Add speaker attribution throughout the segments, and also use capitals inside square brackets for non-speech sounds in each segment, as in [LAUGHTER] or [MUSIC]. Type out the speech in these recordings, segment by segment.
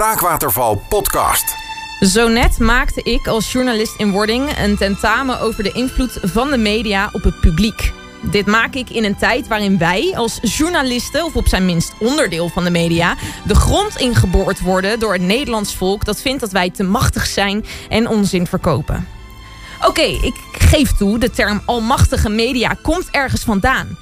Speaker 1: Spraakwaterval podcast.
Speaker 2: Zo net maakte ik als journalist in wording een tentamen over de invloed van de media op het publiek. Dit maak ik in een tijd waarin wij als journalisten, of op zijn minst onderdeel van de media, de grond ingeboord worden door het Nederlands volk dat vindt dat wij te machtig zijn en onzin verkopen. Oké, ik geef toe, de term almachtige media komt ergens vandaan.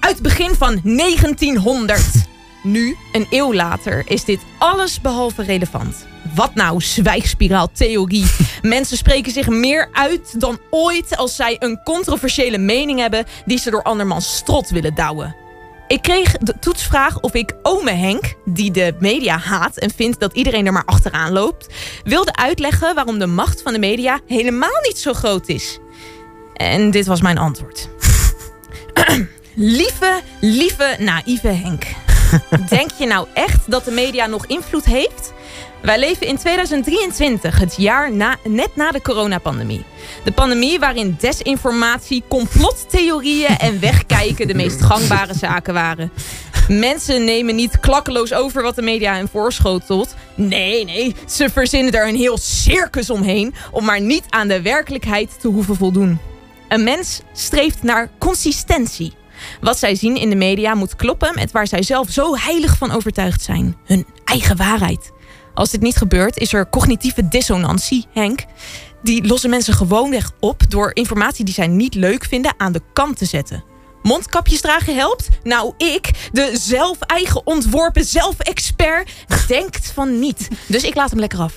Speaker 2: Uit het begin van 1900. Nu, een eeuw later, is dit alles behalve relevant. Wat nou, zwijgspiraaltheorie? [LAUGHS] Mensen spreken zich meer uit dan ooit als zij een controversiële mening hebben die ze door andermans strot willen douwen. Ik kreeg de toetsvraag of ik ome Henk, die de media haat en vindt dat iedereen er maar achteraan loopt, wilde uitleggen waarom de macht van de media helemaal niet zo groot is. En dit was mijn antwoord. [LAUGHS] [CLEARS THROAT] lieve, lieve, naïeve Henk. [LAUGHS] Denk je nou echt dat de media nog invloed heeft? Wij leven in 2023, het jaar na, net na de coronapandemie. De pandemie waarin desinformatie, complottheorieën [LAUGHS] en wegkijken de meest gangbare zaken waren. Mensen nemen niet klakkeloos over wat de media hen voorschotelt. Nee, nee, ze verzinnen er een heel circus omheen om maar niet aan de werkelijkheid te hoeven voldoen. Een mens streeft naar consistentie. Wat zij zien in de media moet kloppen met waar zij zelf zo heilig van overtuigd zijn. Hun eigen waarheid. Als dit niet gebeurt, is er cognitieve dissonantie, Henk. Die lossen mensen gewoonweg op door informatie die zij niet leuk vinden aan de kant te zetten. Mondkapjes dragen helpt? Nou, ik, de zelf-eigen ontworpen zelf-expert, denkt van niet. Dus ik laat hem lekker af.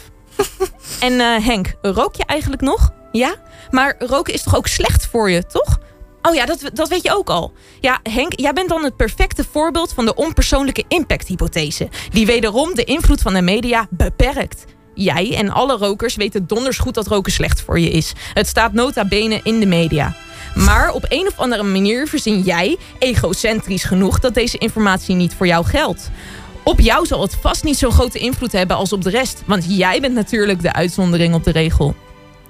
Speaker 2: En eh, Henk, rook je eigenlijk nog? Ja? Maar roken is toch ook slecht voor je, toch? Oh ja, dat, dat weet je ook al. Ja, Henk, jij bent dan het perfecte voorbeeld van de onpersoonlijke impacthypothese. Die wederom de invloed van de media beperkt. Jij en alle rokers weten donders goed dat roken slecht voor je is. Het staat nota bene in de media. Maar op een of andere manier verzin jij, egocentrisch genoeg, dat deze informatie niet voor jou geldt. Op jou zal het vast niet zo'n grote invloed hebben als op de rest. Want jij bent natuurlijk de uitzondering op de regel.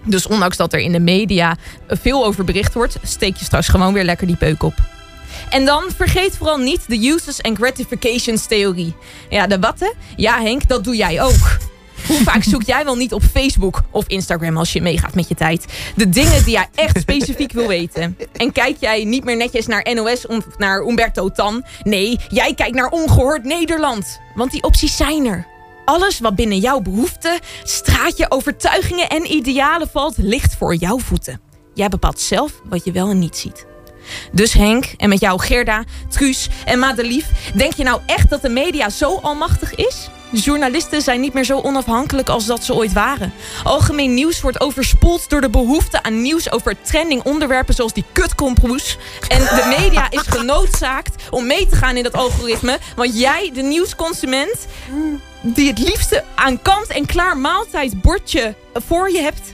Speaker 2: Dus ondanks dat er in de media veel over bericht wordt, steek je straks gewoon weer lekker die peuk op. En dan vergeet vooral niet de uses and gratifications theorie. Ja, de watten? Ja, Henk, dat doe jij ook. Hoe vaak zoek jij wel niet op Facebook of Instagram als je meegaat met je tijd? De dingen die jij echt specifiek wil weten. En kijk jij niet meer netjes naar NOS of naar Umberto Tan? Nee, jij kijkt naar Ongehoord Nederland. Want die opties zijn er. Alles wat binnen jouw behoeften, straatje, overtuigingen en idealen valt, ligt voor jouw voeten. Jij bepaalt zelf wat je wel en niet ziet. Dus Henk, en met jou Gerda, Truus en Madelief, denk je nou echt dat de media zo almachtig is? Journalisten zijn niet meer zo onafhankelijk als dat ze ooit waren. Algemeen nieuws wordt overspoeld door de behoefte aan nieuws over trending onderwerpen zoals die kutkomproes. En de media is [LAUGHS] genoodzaakt om mee te gaan in dat algoritme. Want jij, de nieuwsconsument, die het liefste aan kant-en-klaar maaltijdbordje voor je hebt,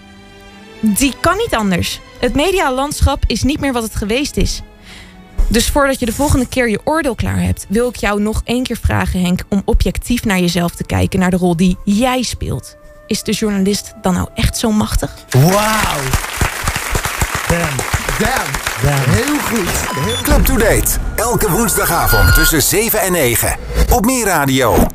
Speaker 2: die kan niet anders. Het medialandschap is niet meer wat het geweest is. Dus voordat je de volgende keer je oordeel klaar hebt, wil ik jou nog één keer vragen, Henk, om objectief naar jezelf te kijken, naar de rol die jij speelt. Is de journalist dan nou echt zo machtig?
Speaker 3: Wauw. Damn.
Speaker 4: Damn.
Speaker 3: Damn.
Speaker 4: Heel goed. Heel
Speaker 1: Club to Date. Elke woensdagavond tussen 7 en 9. Op Meer Radio.